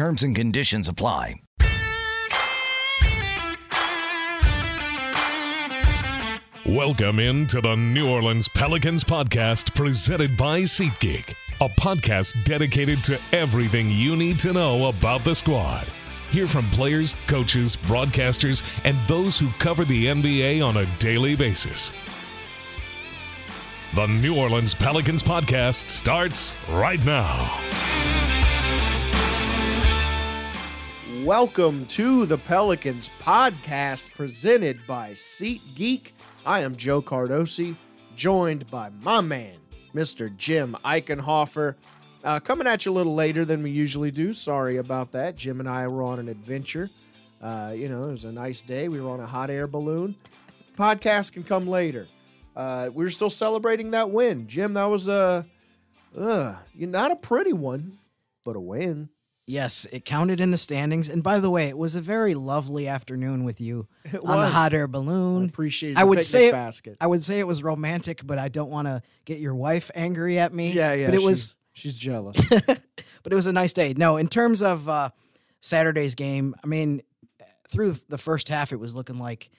Terms and conditions apply. Welcome into the New Orleans Pelicans podcast presented by SeatGeek, a podcast dedicated to everything you need to know about the squad. Hear from players, coaches, broadcasters, and those who cover the NBA on a daily basis. The New Orleans Pelicans podcast starts right now. Welcome to the Pelicans podcast presented by SeatGeek. I am Joe Cardosi, joined by my man, Mr. Jim Eichenhofer. Uh, coming at you a little later than we usually do. Sorry about that. Jim and I were on an adventure. Uh, you know, it was a nice day. We were on a hot air balloon. Podcast can come later. Uh, we are still celebrating that win. Jim, that was a, uh, not a pretty one, but a win. Yes, it counted in the standings. And by the way, it was a very lovely afternoon with you It on the hot air I balloon. appreciate I would say it- basket. I would say it was romantic, but I don't want to get your wife angry at me. Yeah, yeah. But it she- was She's jealous. but it was a nice day. No, in terms of uh, Saturday's game, I mean, through the first half, it was looking like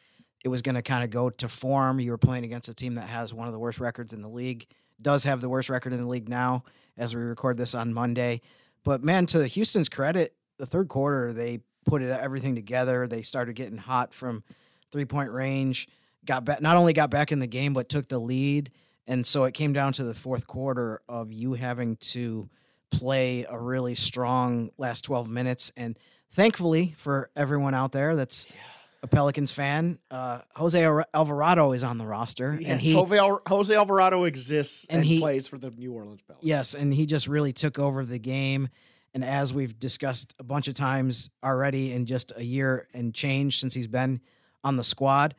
it was going to kind of go to form. You were playing against a team that has one of the worst records in the league, does have the worst record in the league now as we record this on Monday. But man, to Houston's credit, the third quarter they put it everything together. They started getting hot from three point range. Got back, not only got back in the game, but took the lead. And so it came down to the fourth quarter of you having to play a really strong last 12 minutes. And thankfully for everyone out there that's a Pelicans fan, uh, Jose Alvarado is on the roster. Yes, and he, Jose, Alvarado exists and, and he- plays for the New Orleans Pelicans. Yes, and he just really took over the game. And as we've discussed a bunch of times already in just a year and change since he's been on the squad,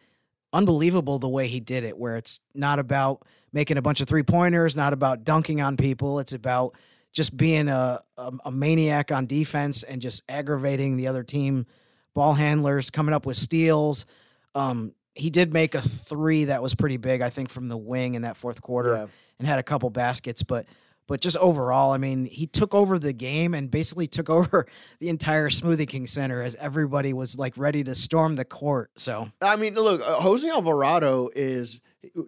unbelievable the way he did it, where it's not about making a bunch of three pointers, not about dunking on people. It's about just being a, a, a maniac on defense and just aggravating the other team ball handlers, coming up with steals. Um, he did make a three that was pretty big, I think, from the wing in that fourth quarter Yeah. and had a couple baskets, but but just overall, I mean, he took over the game and basically took over the entire Smoothie King Center as everybody was like ready to storm the court. So I mean, look, uh, Jose Alvarado is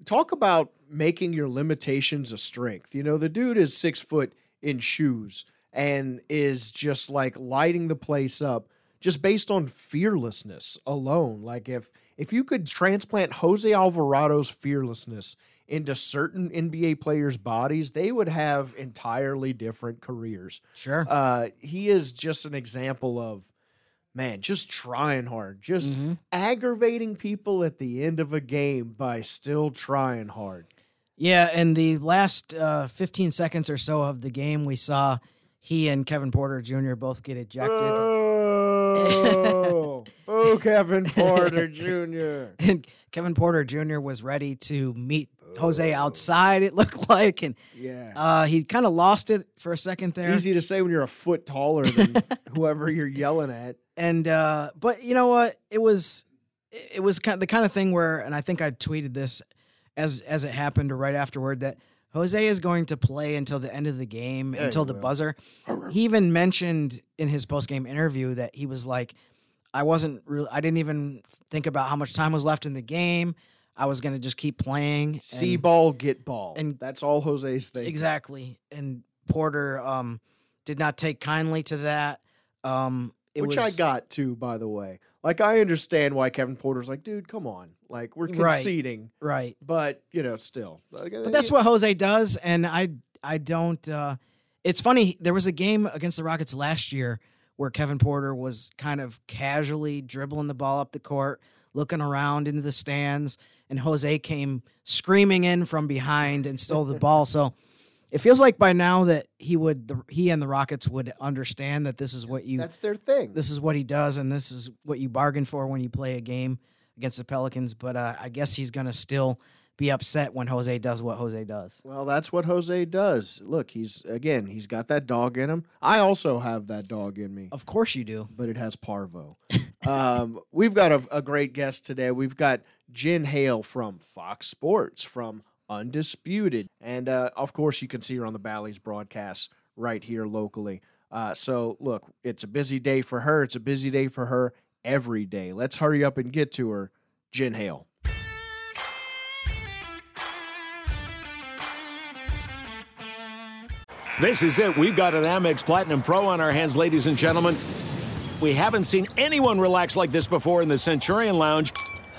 talk about making your limitations a strength. You know, the dude is six foot in shoes and is just like lighting the place up just based on fearlessness alone. Like if if you could transplant Jose Alvarado's fearlessness into certain NBA players' bodies, they would have entirely different careers. sure, Uh, he is just an example of man, just trying hard, just Mhm. aggravating people at the end of a game by still trying hard. yeah. And the last uh, 15 seconds or so of the game, we saw he and Kevin Porter Jr. both get ejected. Oh, oh, Kevin Porter Jr. and Kevin Porter Jr. was ready to meet Jose outside. It looked like, and Yeah. uh, he kind of lost it for a second there. Easy to say when you're a foot taller than whoever you're yelling at. and uh but you know what it was it was kind of the kind of thing where and i think i tweeted this as as it happened or right afterward that jose is going to play until the end of the game Yeah, until the will. buzzer he even mentioned in his post-game interview that he was like i wasn't really i didn't even think about how much time was left in the game i was going to just keep playing See and- ball, get ball. and- And that's all Jose's thing. exactly and porter um did not take kindly to that um it Which was, I got too, by the way. Like I understand why Kevin Porter's like, dude, come on. Like we're Right. conceding. right But, you know, still. Like, But that's what Jose does, and I I don't. Uh, it's funny. There was a game against the Rockets last year where Kevin Porter was kind of casually dribbling the ball up the court, looking around into the stands, and Jose came screaming in from behind and stole the ball. So it feels like by now that he would the, he and the Rockets would understand that this is what you That's their thing. this is what he does and this is what you bargain for when you play a game against the Pelicans. But uh, I guess he's gonna still be upset when Jose does what Jose does. Well, that's what Jose does. Look, he's again, he's got that dog in him. I also have that dog in me, Of course you do. but it has parvo. um, we've got a, a great guest today. We've got Jen Hale from Fox Sports, from Undisputed, and uh, of course, you can see her on the Bally's broadcast right here locally. Uh, so, look, it's a busy day for her. It's a busy day for her every day. Let's hurry up and get to her, Jen Hale. This is it. We've got an Amex Platinum Pro on our hands, ladies and gentlemen. We haven't seen anyone relax like this before in the Centurion Lounge.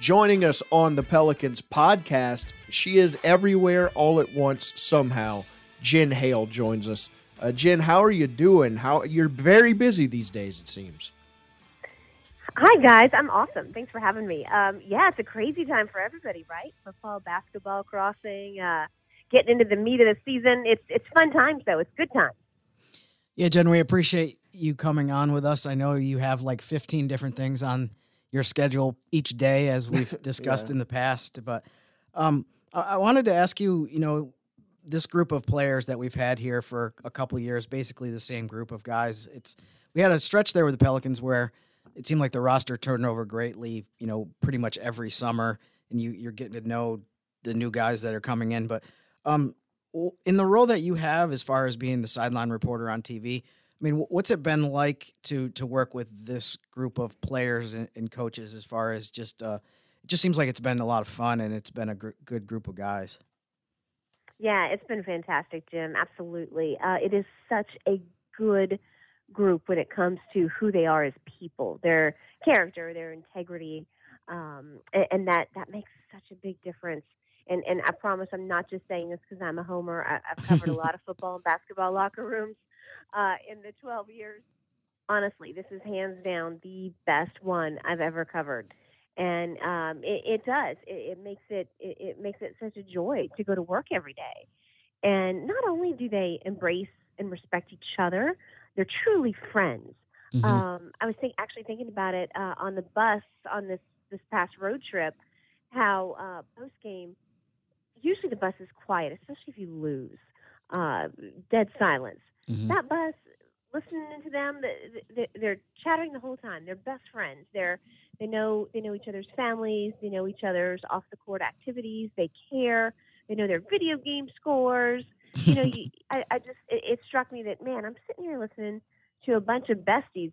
Joining us on the Pelicans podcast. She is everywhere all at once somehow. Jen Hale joins us. Uh, Jen, how are you doing? How you're very busy these days, it seems. Hi guys, I'm awesome. Thanks for having me. Um, yeah, it's a crazy time for everybody, right? Football, basketball, crossing, uh, getting into the meat of the season. It's it's fun times though. It's good times. Yeah, Jen, we appreciate you coming on with us. I know you have like 15 different things on your schedule each day, as we've discussed in the past. But um, I-, I wanted to ask you, you know, this group of players that we've had here for a couple years, basically the same group of guys. It's we had a stretch there with the Pelicans where it seemed like the roster turned over greatly, you know, pretty much every summer, and you you're getting to know the new guys that are coming in. But um, in the role that you have, as far as being the sideline reporter on TV, I mean, what's it been like to to work with this group of players and, and coaches? As far as just, uh, it just seems like it's been a lot of fun and it's been a gr- good group of guys. Yeah, it's been fantastic, Jim. Absolutely. Uh, it is such a good group when it comes to who they are as people, their character, their integrity, um, and, and that that makes such a big difference. And and I promise I'm not just saying this because I'm a homer. I, I've covered a lot of football and basketball locker rooms uh, in the 12 years. Honestly, this is hands down the best one I've ever covered and um, it, it does. It, it makes it, it it makes it such a joy to go to work every day. And not only do they embrace and respect each other, they're truly friends. Mhm. Um, I was think, actually thinking about it uh, on the bus on this this past road trip. How uh, post game, usually the bus is quiet, especially if you lose. Uh, dead silence. Mhm. That bus, listening to them, th- th- they're chattering the whole time. They're best friends. They're they know they know each other's families. They know each other's off the court activities. They care. They know their video game scores. You know, you, I, I just it, it struck me that man, I'm sitting here listening to a bunch of besties,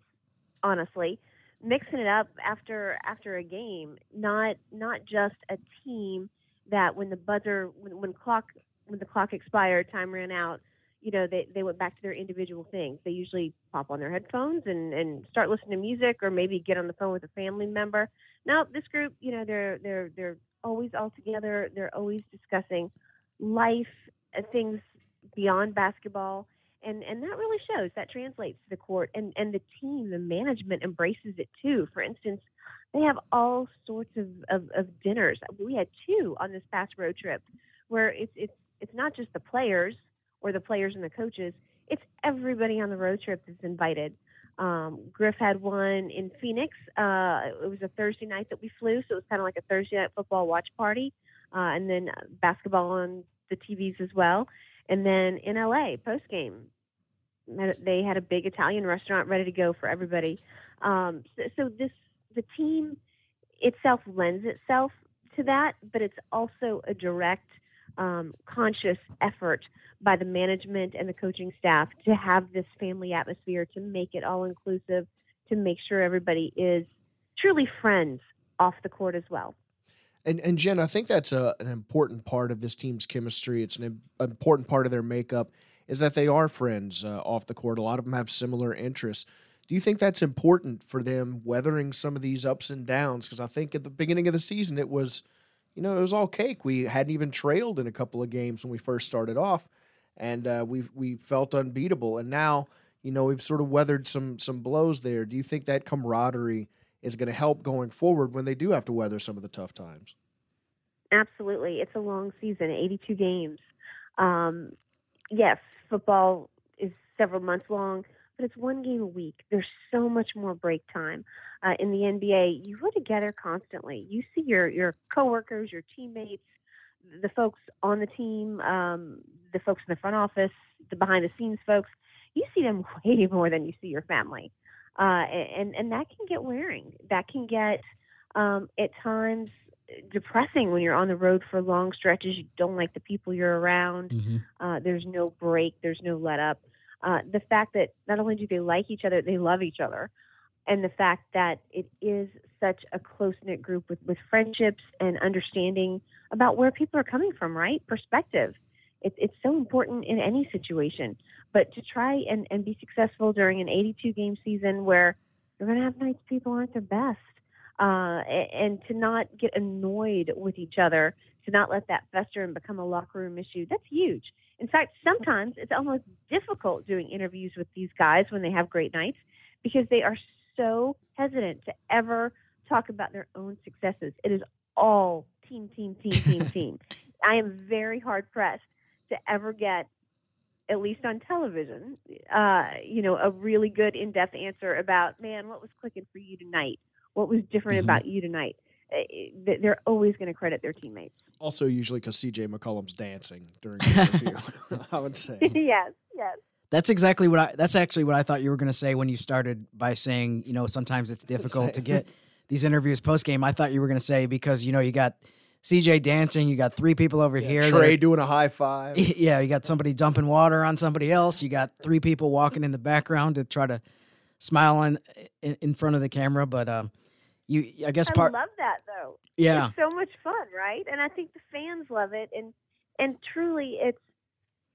honestly, mixing it up after after a game. Not not just a team that when the buzzer when, when clock when the clock expired, time ran out. You know, they, they went back to their individual things. They usually pop on their headphones and, and start listening to music or maybe get on the phone with a family member. Now this group, you know, they're they're they're always all together. They're always discussing life, things beyond basketball, and and that really shows. That translates to the court, and and the team, the management embraces it too. For instance, they have all sorts of of, of dinners. We had two on this past road trip, where it's it's it's not just the players or the players and the coaches. It's everybody on the road trip that's invited. Um, Griff had one in Phoenix. Uh, it was a Thursday night that we flew, so it was kind of like a Thursday night football watch party. Uh, and then uh, basketball on the TVs as well. And then in LA, post game, they had a big Italian restaurant ready to go for everybody. Um, so, so this the team itself lends itself to that, but it's also a direct, um, conscious effort by the management and the coaching staff to have this family atmosphere, to make it all inclusive, to make sure everybody is truly friends off the court as well. And and Jen, I think that's a, an important part of this team's chemistry. It's an important part of their makeup is that they are friends uh, off the court. A lot of them have similar interests. Do you think that's important for them weathering some of these ups and downs? Because I think at the beginning of the season it was, you know, it was all cake. We hadn't even trailed in a couple of games when we first started off, and uh, we we felt unbeatable. And now, you know, we've sort of weathered some some blows there. Do you think that camaraderie? is going to help going forward when they do have to weather some of the tough times. Absolutely. It's a long season, 82 games. Um, yes, football is several months long, but it's one game a week. There's so much more break time. Uh, in the NBA, you are together constantly. You see your, your coworkers, your teammates, the folks on the team, um, the folks in the front office, the behind the scenes folks. You see them way more than you see your family uh, and and that can get wearing. That can get um, at times depressing when you're on the road for long stretches. You don't like the people you're around. Mm-hmm. Uh, there's no break. There's no let up. Uh, the fact that not only do they like each other, they love each other, and the fact that it is such a close knit group with with friendships and understanding about where people are coming from. Right, perspective. It, it's so important in any situation. But to try and, and be successful during an 82 game season where you're going to have nights people aren't their best, uh, and to not get annoyed with each other, to not let that fester and become a locker room issue, that's huge. In fact, sometimes it's almost difficult doing interviews with these guys when they have great nights because they are so hesitant to ever talk about their own successes. It is all team, team, team, team, team. I am very hard pressed to ever get at least on television, uh, you know, a really good in-depth answer about, man, what was clicking for you tonight? What was different mm-hmm. about you tonight? Uh, they're always going to credit their teammates. Also, usually because C.J. McCollum's dancing during the interview, I would say. yes, yes. That's exactly what I. That's actually what I thought you were going to say when you started by saying, you know, sometimes it's difficult to get these interviews post game. I thought you were going to say because you know you got CJ dancing. You got three people over yeah, here. Trey doing a high five. Yeah, you got somebody dumping water on somebody else. You got three people walking in the background to try to smile on in, in front of the camera. But um, you, I guess part. I love that though. Yeah, it's so much fun, right? And I think the fans love it. And and truly, it's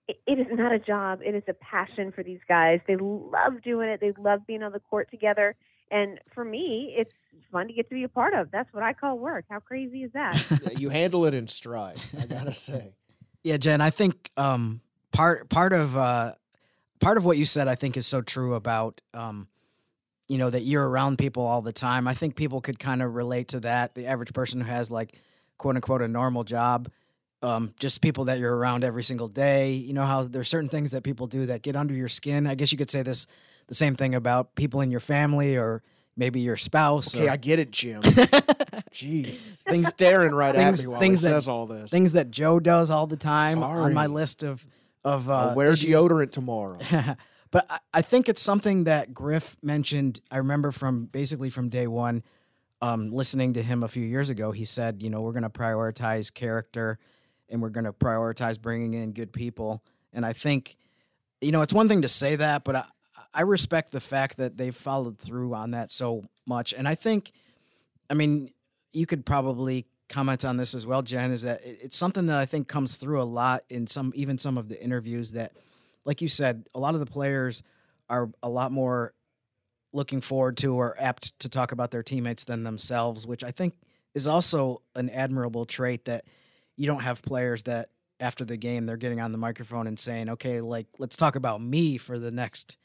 it, it is not a job. It is a passion for these guys. They love doing it. They love being on the court together. And for me, it's fun to get to be a part of. That's what I call work. How crazy is that? you handle it in stride, I gotta say. Yeah, Jen, I think um, part part of uh, part of what you said, I think, is so true about um, you know that you're around people all the time. I think people could kind of relate to that. The average person who has like quote unquote a normal job, um, just people that you're around every single day. You know how there's certain things that people do that get under your skin. I guess you could say this the same thing about people in your family or maybe your spouse. Okay, or, I get it, Jim. Jeez, things staring right things, at me while things he that, says all this. Things that Joe does all the time Sorry. on my list of of. Uh, wear issues. deodorant tomorrow. but I, I, think it's something that Griff mentioned. I remember from basically from day one, um, listening to him a few years ago. He said, you know, we're going to prioritize character, and we're going to prioritize bringing in good people. And I think, you know, it's one thing to say that, but I, I respect the fact that they've followed through on that so much. And I think, I mean, you could probably comment on this as well, Jen, is that it's something that I think comes through a lot in some, even some of the interviews that, like you said, a lot of the players are a lot more looking forward to or apt to talk about their teammates than themselves, which I think is also an admirable trait that you don't have players that after the game they're getting on the microphone and saying, "Okay, like let's talk about me for the next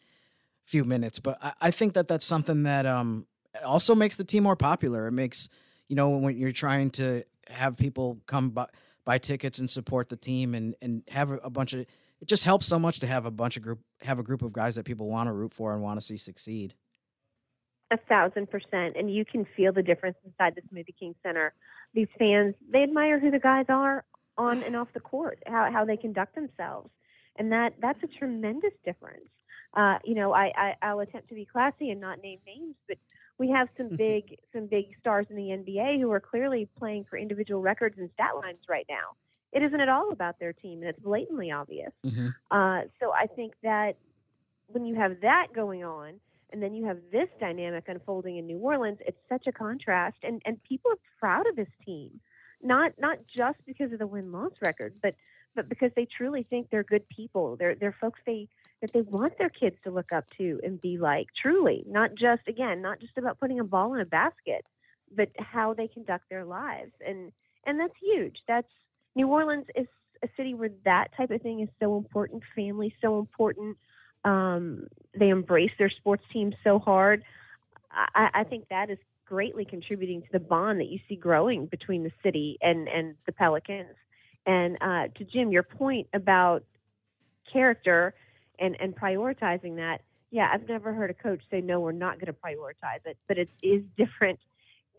few minutes. But I, I think that that's something that um, also makes the team more popular. It makes you know when you're trying to have people come buy, buy tickets and support the team and and have a, bunch of it just helps so much to have a bunch of group have a group of guys that people want to root for and want to see succeed. A thousand percent, and you can feel the difference inside the Smoothie King Center. These fans, they admire who the guys are on and off the court, how how they conduct themselves, and that that's a tremendous difference. Uh, you know, I, I I'll attempt to be classy and not name names, but we have some big some big stars in the NBA who are clearly playing for individual records and stat lines right now. It isn't at all about their team, and it's blatantly obvious. Mhm. Uh, so I think that when you have that going on, and then you have this dynamic unfolding in New Orleans, it's such a contrast, and and people are proud of this team, not not just because of the win loss record, but but because they truly think they're good people. They're they're folks they that they want their kids to look up to and be like. Truly, not just again, not just about putting a ball in a basket, but how they conduct their lives, and and that's huge. That's New Orleans is a city where that type of thing is so important. Family so important. Um, they embrace their sports team so hard. I, I think that is greatly contributing to the bond that you see growing between the city and and the Pelicans. And uh, to Jim, your point about character and and prioritizing that, yeah, I've never heard a coach say no, we're not going to prioritize it, but it is different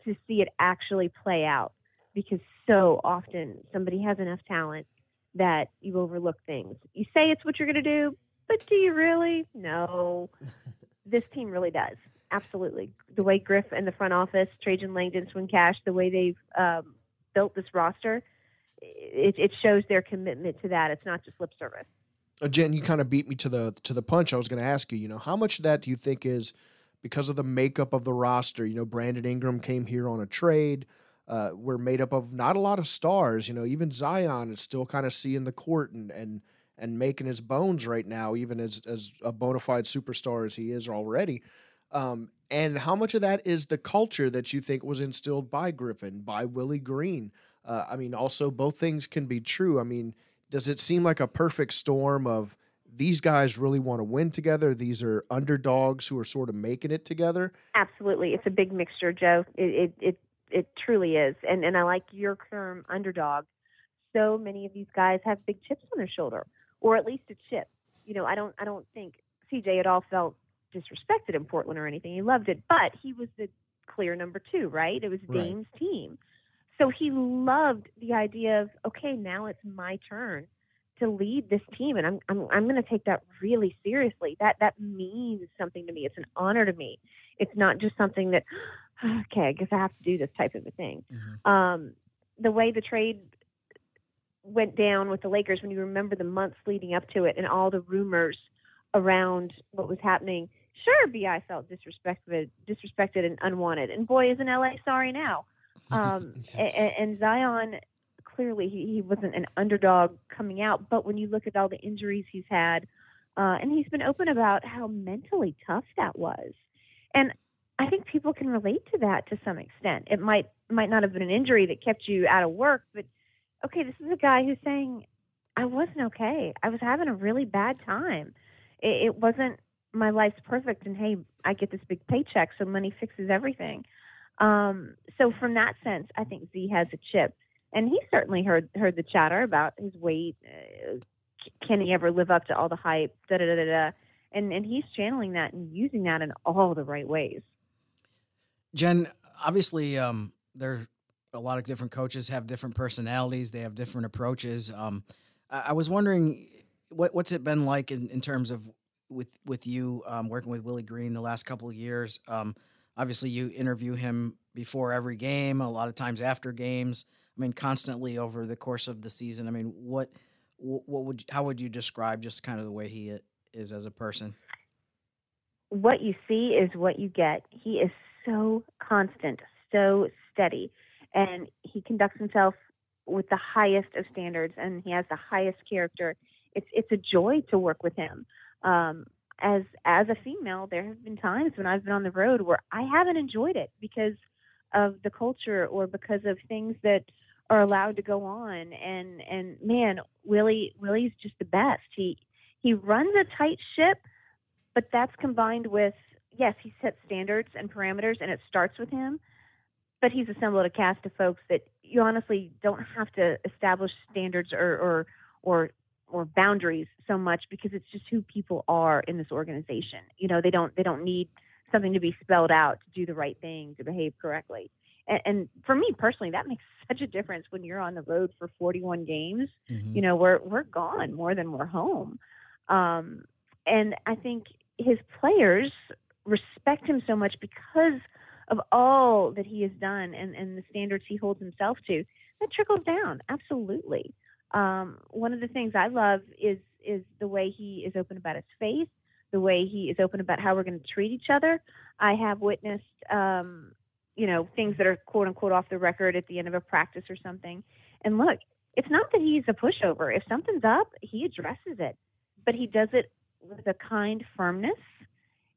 to see it actually play out because so often somebody has enough talent that you overlook things. You say it's what you're going to do, but do you really? No. this team really does. Absolutely. The way Griff and the front office, Trajan Langdon, Swin Cash, the way they've um, built this roster, it, it shows their commitment to that. It's not just lip service. Uh, Jen, you kind of beat me to the to the punch. I was going to ask you, you know, how much of that do you think is because of the makeup of the roster? You know, Brandon Ingram came here on a trade. Uh, we're made up of not a lot of stars. You know, even Zion is still kind of seeing the court and and and making his bones right now, even as as a bona fide superstar as he is already. Um, and how much of that is the culture that you think was instilled by Griffin, by Willie Green? Uh, I mean, also both things can be true. I mean, does it seem like a perfect storm of these guys really want to win together? These are underdogs who are sort of making it together. Absolutely, it's a big mixture, Joe. It it it, it truly is, and and I like your term underdog. So many of these guys have big chips on their shoulder, or at least a chip. You know, I don't I don't think CJ at all felt disrespected in Portland or anything. He loved it, but he was the clear number two, right? It was Right. Dame's team. So he loved the idea of, okay, now it's my turn to lead this team and I'm I'm I'm going to take that really seriously. That that means something to me. It's an honor to me. It's not just something that okay, I guess I have to do this type of a thing. Um the way the trade went down with the Lakers when you remember the months leading up to it and all the rumors around what was happening. Sure, Bi felt disrespected, disrespected and unwanted, and boy, is in LA sorry now. Um, Yes. a- and, Zion clearly he, he wasn't an underdog coming out, but when you look at all the injuries he's had, uh, and he's been open about how mentally tough that was, and I think people can relate to that to some extent. It might might not have been an injury that kept you out of work, but okay, this is a guy who's saying I wasn't okay. I was having a really bad time. It, it wasn't my life's perfect, and hey, I get this big paycheck, so money fixes everything. Um, so from that sense, I think Z has a chip, and he certainly heard heard the chatter about his weight. Uh, can he ever live up to all the hype? Da da da da. And and he's channeling that and using that in all the right ways. Jen, obviously, um, there a lot of different coaches have different personalities. They have different approaches. Um, I, I was wondering, what what's it been like in, in terms of with with you um, working with Willie Green the last couple of years? Um, obviously, you interview him before every game, a lot of times after games. I mean, constantly over the course of the season. I mean, what what would how would you describe just kind of the way he is as a person? what you see is what you get. He is so constant, so steady, and he conducts himself with the highest of standards, and he has the highest character. It's it's a joy to work with him. Um, as as a female, there have been times when I've been on the road where I haven't enjoyed it because of the culture or because of things that are allowed to go on. And and man, Willie Willie's just the best. He he runs a tight ship but that's combined with yes, he sets standards and parameters, and it starts with him. But he's assembled a cast of folks that you honestly don't have to establish standards or or or, or boundaries so much because it's just who people are in this organization. You know, they don't they don't need something to be spelled out to do the right thing to behave correctly. And, and for me personally, that makes such a difference when you're on the road for 41 games. Mhm. You know, we're we're gone more than we're home. Um, and I think his players respect him so much because of all that he has done and, and the standards he holds himself to. That trickles down, absolutely. Um, one of the things I love is is the way he is open about his faith, the way he is open about how we're going to treat each other. I have witnessed, um, you know, things that are quote unquote off the record at the end of a practice or something. And look, it's not that he's a pushover. If something's up, he addresses it, but he does it with a kind firmness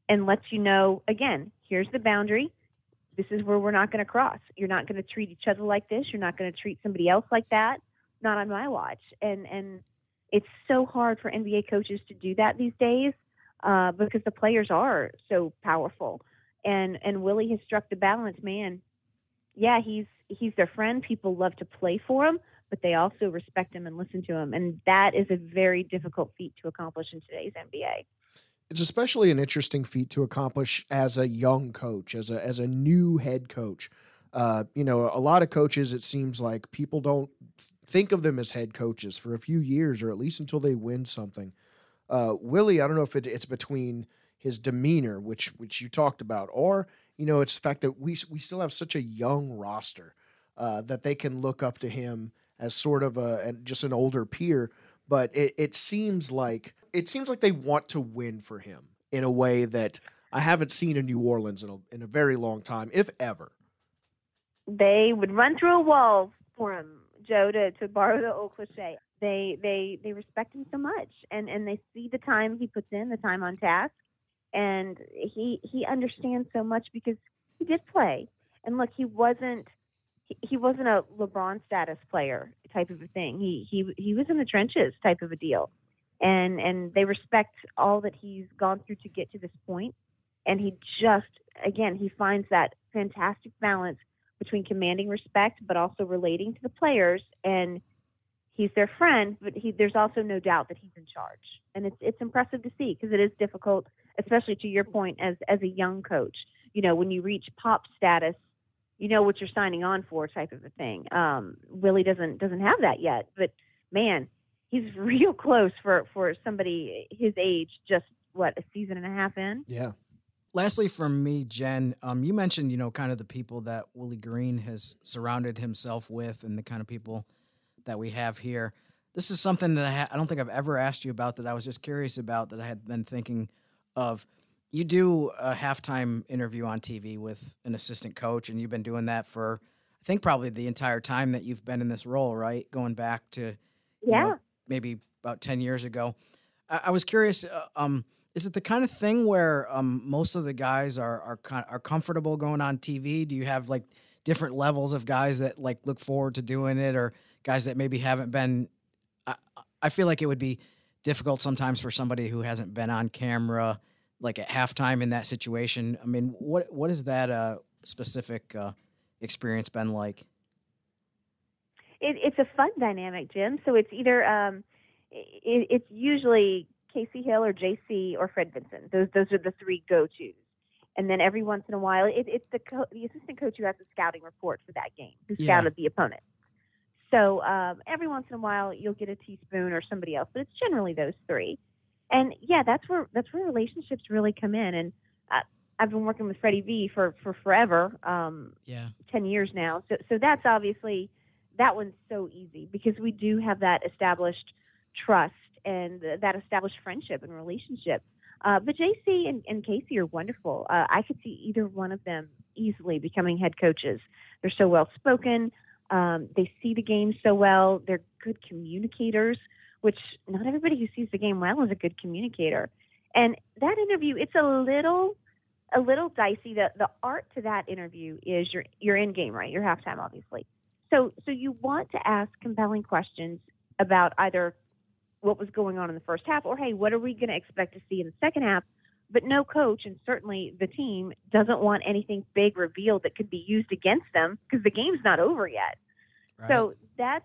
and lets you know again, here's the boundary. This is where we're not going to cross. You're not going to treat each other like this. You're not going to treat somebody else like that. Not on my watch. And and it's so hard for NBA coaches to do that these days uh, because the players are so powerful. And and Willie has struck the balance, man. Yeah, he's he's their friend. People love to play for him, but they also respect him and listen to him. And that is a very difficult feat to accomplish in today's NBA. It's especially an interesting feat to accomplish as a young coach, as a as a new head coach. Uh, you know, a lot of coaches, it seems like people don't think of them as head coaches for a few years, or at least until they win something. Uh, Willie, I don't know if it, it's between his demeanor, which which you talked about, or you know, it's the fact that we we still have such a young roster uh, that they can look up to him as sort of a just an older peer. But it, it seems like it seems like they want to win for him in a way that I haven't seen in New Orleans in a, in a very long time, if ever. They would run through a wall for him, Joe, to, to borrow the old cliche. They they they respect him so much and, and they see the time he puts in, the time on task. And he he understands so much because he did play. And look, he wasn't he, wasn't a LeBron status player type of a thing. He he he was in the trenches type of a deal. And and they respect all that he's gone through to get to this. And he just again he finds that fantastic balance between commanding respect but also relating to the players. And he's their friend but he there's also no doubt that he's in charge. And it's it's impressive to see because it is difficult especially to your point as as a young coach you know when you reach pop status you know what you're signing on for type of a thing. Um willie doesn't doesn't have that yet but man he's real close for for somebody his age just what a season and a half in Yeah. Lastly, from me, Jen, um, you mentioned you know kind of the people that Willie Green has surrounded himself with, and the kind of people that we have here. This is something that I, ha- I don't think I've ever asked you about. That I was just curious about. That I had been thinking of. You do a halftime interview on TV with an assistant coach, and you've been doing that for I think probably the entire time that you've been in this role, right? Going back to you yeah know, maybe about 10 years ago. I, I was curious, uh, um, is it the kind of thing where um, most of the guys are are are comfortable going on TV? Do you have like different levels of guys that like look forward to doing it, or guys that maybe haven't been? I, I feel like it would be difficult sometimes for somebody who hasn't been on camera, like at halftime in that situation. I mean, what what is that uh, specific uh, experience been like? It, it's a fun dynamic, Jim. So it's either um, it, it's usually Casey Hill or JC or Fred Vinson. Those those are the three go tos. And then every once in a while, it, it's the co- the assistant coach who has the scouting report for that game, who Yeah. scouted the opponent. So um, every once in a while, you'll get a T-Spoon or somebody else, but it's generally those three. And yeah, that's where that's where relationships really come in. And uh, I've been working with Freddie V for for forever. Um, Yeah. 10 years now. So, so that's obviously, that one's so easy because we do have that established trust and that established friendship and relationship. Uh, but JC and, and Casey are wonderful. Uh, I could see either one of them easily becoming head coaches. They're so well spoken. Um, they see the game so well. They're good communicators, which not everybody who sees the game well is a good communicator. And that interview, it's a little a little dicey. The the art to that interview is your your in game, right? Your halftime, obviously. So so you want to ask compelling questions about either what was going on in the first half, or hey, what are we going to expect to see in the second half? But no coach, and certainly the team, doesn't want anything big revealed that could be used against them because the game's not over yet. Right? So that's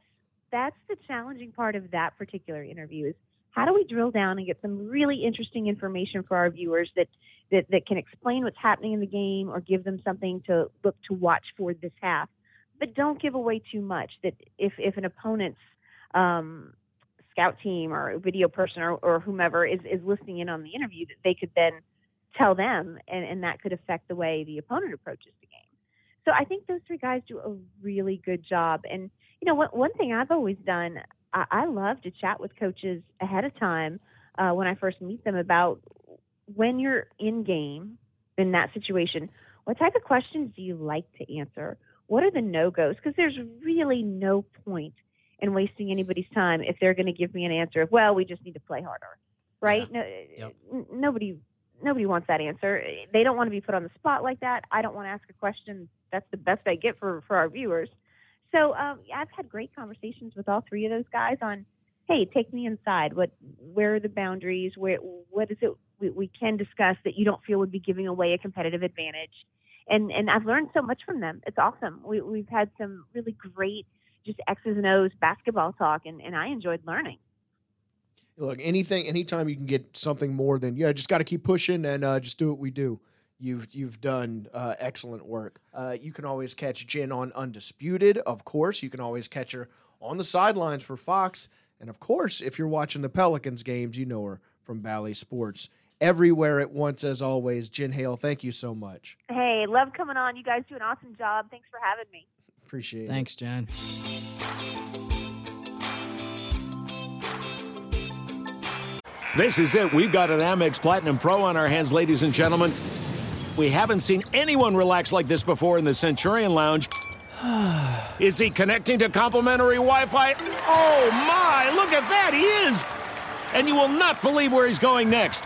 that's the challenging part of that particular interview is how do we drill down and get some really interesting information for our viewers that that, that can explain what's happening in the game or give them something to look to watch for this half but don't give away too much that if if an opponent's um, scout team or video person or, or whomever is, is listening in on the interview that they could then tell them and, and that could affect the way the opponent approaches the game. So i think those three guys do a really good job. And you know one, one thing i've always done I, I love to chat with coaches ahead of time uh, when i first meet them about when you're in game in that situation what type of questions do you like to answer what are the no goes? Because there's really no point in wasting anybody's time if they're going to give me an answer of, well, we just need to play harder, right? Yeah. No, yep. n- nobody nobody wants that answer. They don't want to be put on the spot like that. I don't want to ask a question. That's the best I get for for our viewers. So um, I've had great conversations with all three of those guys on, hey, take me inside. What, where are the boundaries? Where, what is it we, we can discuss that you don't feel would be giving away a competitive advantage? And and I've learned so much from them. It's awesome. We, we've had some really great just X's and O's basketball talk, and, and I enjoyed learning. Look, anything, anytime you can get something more than yeah, just got to keep pushing and uh, just do what we do. You've you've done uh, excellent work. Uh, you can always catch Jen on Undisputed, of course. You can always catch her on the sidelines for Fox, and of course, if you're watching the Pelicans games, you know her from Bally Sports everywhere at once as always. Jen Hale, thank you so much. Hey, love coming on. You guys do an awesome job. Thanks for having me. Appreciate Thanks, it. Thanks, Jen. This is it. We've got an Amex Platinum Pro on our hands, ladies and gentlemen. We haven't seen anyone relax like this before in the Centurion Lounge. is he connecting to complimentary Wi Fi? Oh, my! Look at that! He is! and you will not believe where he's going next.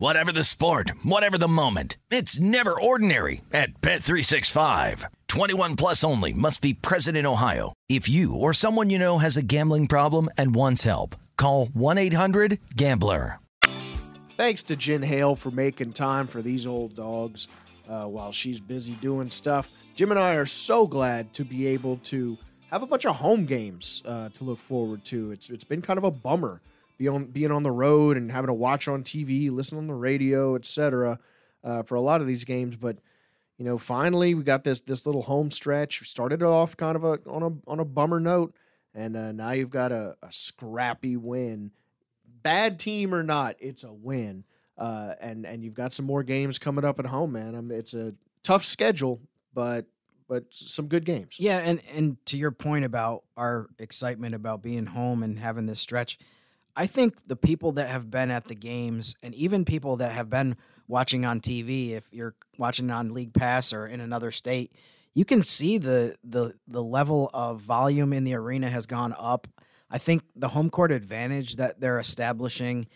Whatever the sport, whatever the moment, it's never ordinary at Bet365. 21 plus only must be present in Ohio. If you or someone you know has a gambling problem and wants help, call 1-800-GAMBLER. Thanks to Jen Hale for making time for these old dogs uh, while she's busy doing stuff. Jim and I are so glad to be able to have a bunch of home games uh, to look forward to. It's it's been kind of a bummer be on being on the road and having to watch on TV, listen on the radio, etc. Uh, for a lot of these games, but you know, finally we got this this little home stretch. We started off kind of a on a on a bummer note, and uh, now you've got a, a, scrappy win. Bad team or not, it's a win. Uh, and and you've got some more games coming up at home, man. I mean, it's a tough schedule, but but some good games. Yeah, and and to your point about our excitement about being home and having this stretch, I think the people that have been at the games and even people that have been watching on TV, if you're watching on League Pass or in another state, you can see the the the level of volume in the arena has gone up. I think the home court advantage that they're establishing,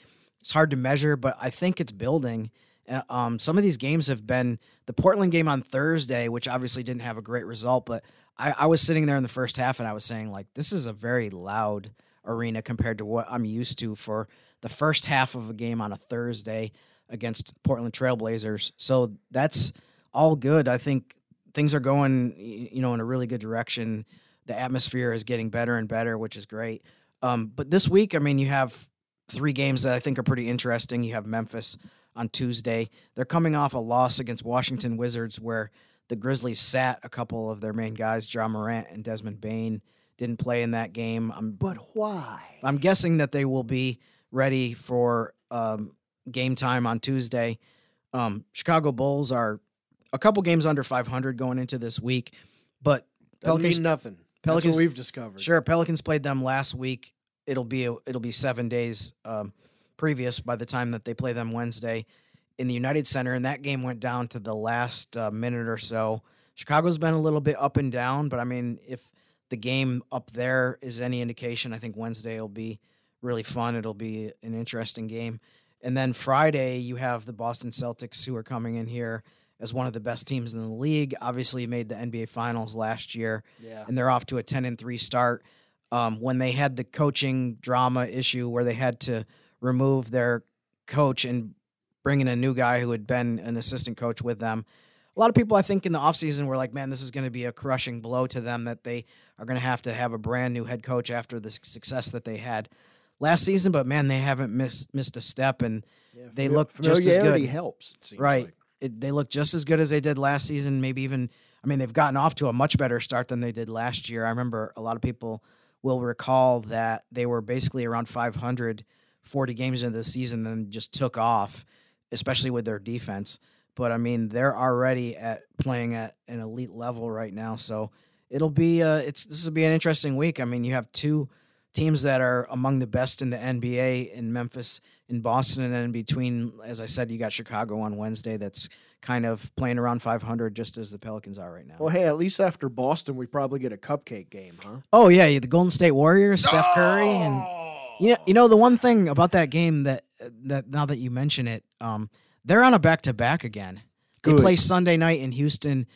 it's hard to measure, but I think it's building. Uh, um, some of these games have been the Portland game on Thursday, which obviously didn't have a great result, but I, I was sitting there in the first half and I was saying like, this is a very loud arena compared to what I'm used to for the first half of a game on a Thursday against Portland Trailblazers. So that's all good. I think things are going, you know, in a really good direction. The atmosphere is getting better and better, which is great. Um, but this week, I mean, you have three games that I think are pretty interesting. You have Memphis on Tuesday. They're coming off a loss against Washington Wizards, where the Grizzlies sat a couple of their main guys, Ja Morant and Desmond Bane didn't play in that game. I'm, but why? I'm guessing that they will be ready for um, game time on Tuesday. Um, Chicago Bulls are a couple games under 500 going into this week, but Doesn't Pelicans nothing. Pelicans we've discovered. Sure, Pelicans played them last week. It'll be a, it'll be seven days um, previous by the time that they play them Wednesday in the United Center, and that game went down to the last uh, minute or so. Chicago's been a little bit up and down, but I mean, if the game up there is any indication, I think Wednesday will be really fun. It'll be an interesting game. And then Friday, you have the Boston Celtics who are coming in here as one of the best teams in the league. Obviously, made the NBA Finals last year, Yeah. and they're off to a ten and three start. Um, when they had the coaching drama issue where they had to remove their coach and bring in a new guy who had been an assistant coach with them. A lot of people, I think, in the offseason were like, man, this is going to be a crushing blow to them that they are going to have to have a brand new head coach after the success that they had last season. But man, they haven't missed missed a step, and Yeah, they look just as good. helps. It right. like. It, they look just as good as they did last season. Maybe even, I mean, they've gotten off to a much better start than they did last year. I remember a lot of people will recall that they were basically around 540 games into the season and just took off, especially with their defense. But I mean, they're already at playing at an elite level right now. So it'll be uh, it's this will be an interesting week. I mean, you have two teams that are among the best in the NBA in Memphis in Boston, and then in between, as I said, you got Chicago on Wednesday. That's kind of playing around 500, just as the Pelicans are right now. Well, hey, at least after Boston, we probably get a cupcake game, huh? Oh yeah, the Golden State Warriors, Steph Curry, and you know, you know the one thing about that game that that now that you mention it, um, they're on a back to back again. They Good. play Sunday night in Houston,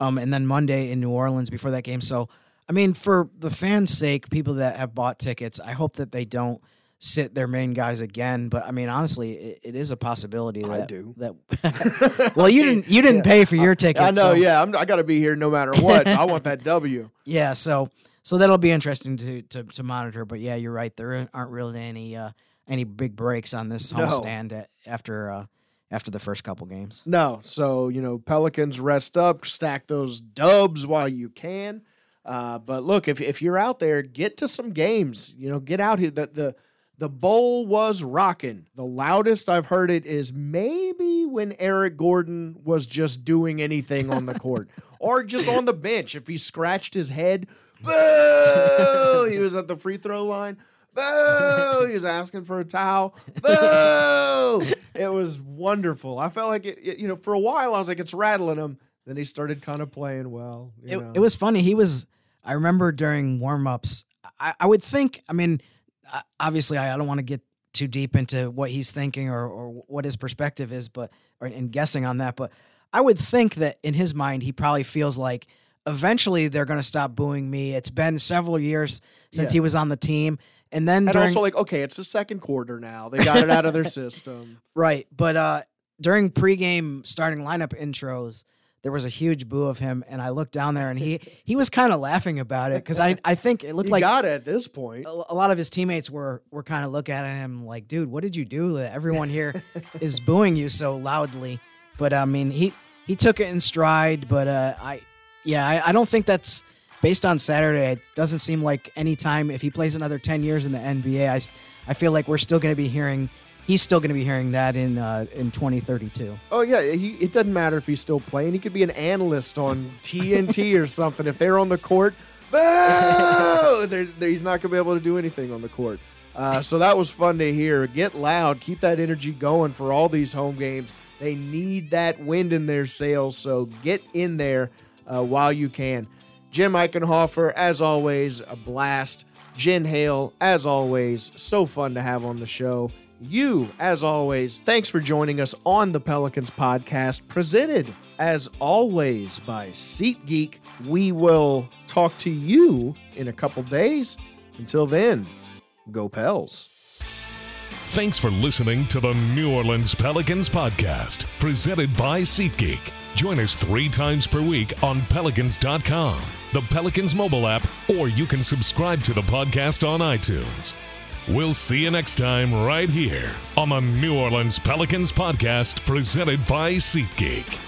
um, and then Monday in New Orleans before that game. So, I mean, for the fans' sake, people that have bought tickets, I hope that they don't sit their main guys again. But I mean, honestly, it, it is a possibility. That, I do. That well, you didn't you didn't pay for your ticket. I know. so- Yeah, I'm, I got to be here no matter what. I want that W. yeah, so so that'll be interesting to to, to monitor. But yeah, you're right. There aren't really any uh, any big breaks on this No. homestand at, after uh, after the first couple games. No, so you know, Pelicans rest up, stack those dubs while you can. Uh, but look, if if you're out there, get to some games. You know, get out here. The the the bowl was rocking. The loudest I've heard it is maybe when Eric Gordon was just doing anything on the court or just on the bench. If he scratched his head, boo! he was at the free throw line. Boo! He was asking for a towel. Boo! It was wonderful. I felt like it, it- you know, for a while I was like, it's rattling him. Then he started kind of playing well. you It, know. it was funny. He was. I remember during warm ups. I, I would think. I mean, obviously, I, I don't want to get too deep into what he's thinking or, or what his perspective is, but or in guessing on that. But I would think that in his mind, he probably feels like eventually they're going to stop booing me. It's been several years since Yeah. he was on the team, and then and during, also like, okay, it's the second quarter now. They got it out of their system. Right, but uh, during pregame starting lineup intros, there was a huge boo of him, and I looked down there, and he he was kind of laughing about it because I I think it looked He like got it at this point. a, a lot of his teammates were were kind of looking at him like, dude, what did you do? That everyone here is booing you so loudly. But I mean, he he took it in stride. But uh, I yeah, I, I don't think that's based on Saturday. It doesn't seem like any time if he plays another ten years in the NBA, I, I feel like we're still going to be hearing. He's still going to be hearing that in uh, in 2032. Oh yeah, he, it doesn't matter if he's still playing. He could be an analyst on TNT or something. If they're on the court, boo! They're, they're- he's not gonna be able to do anything on the court. Uh, so that was fun to hear. Get loud, keep that energy going for all these home games. They need that wind in their sails, so get in there uh, while you can. Jim Eichenhofer, as always, a blast. Jen Hale, as always, so fun to have on the show. You, as always, thanks for joining us on the Pelicans podcast, presented as always by SeatGeek. We will talk to you in a couple days. Until then, go Pels. Thanks for listening to the New Orleans Pelicans podcast, presented by SeatGeek. Join us three times per week on Pelicans.com, the Pelicans mobile app, or you can subscribe to the podcast on iTunes. We'll see you next time right here on the New Orleans Pelicans podcast, presented by SeatGeek.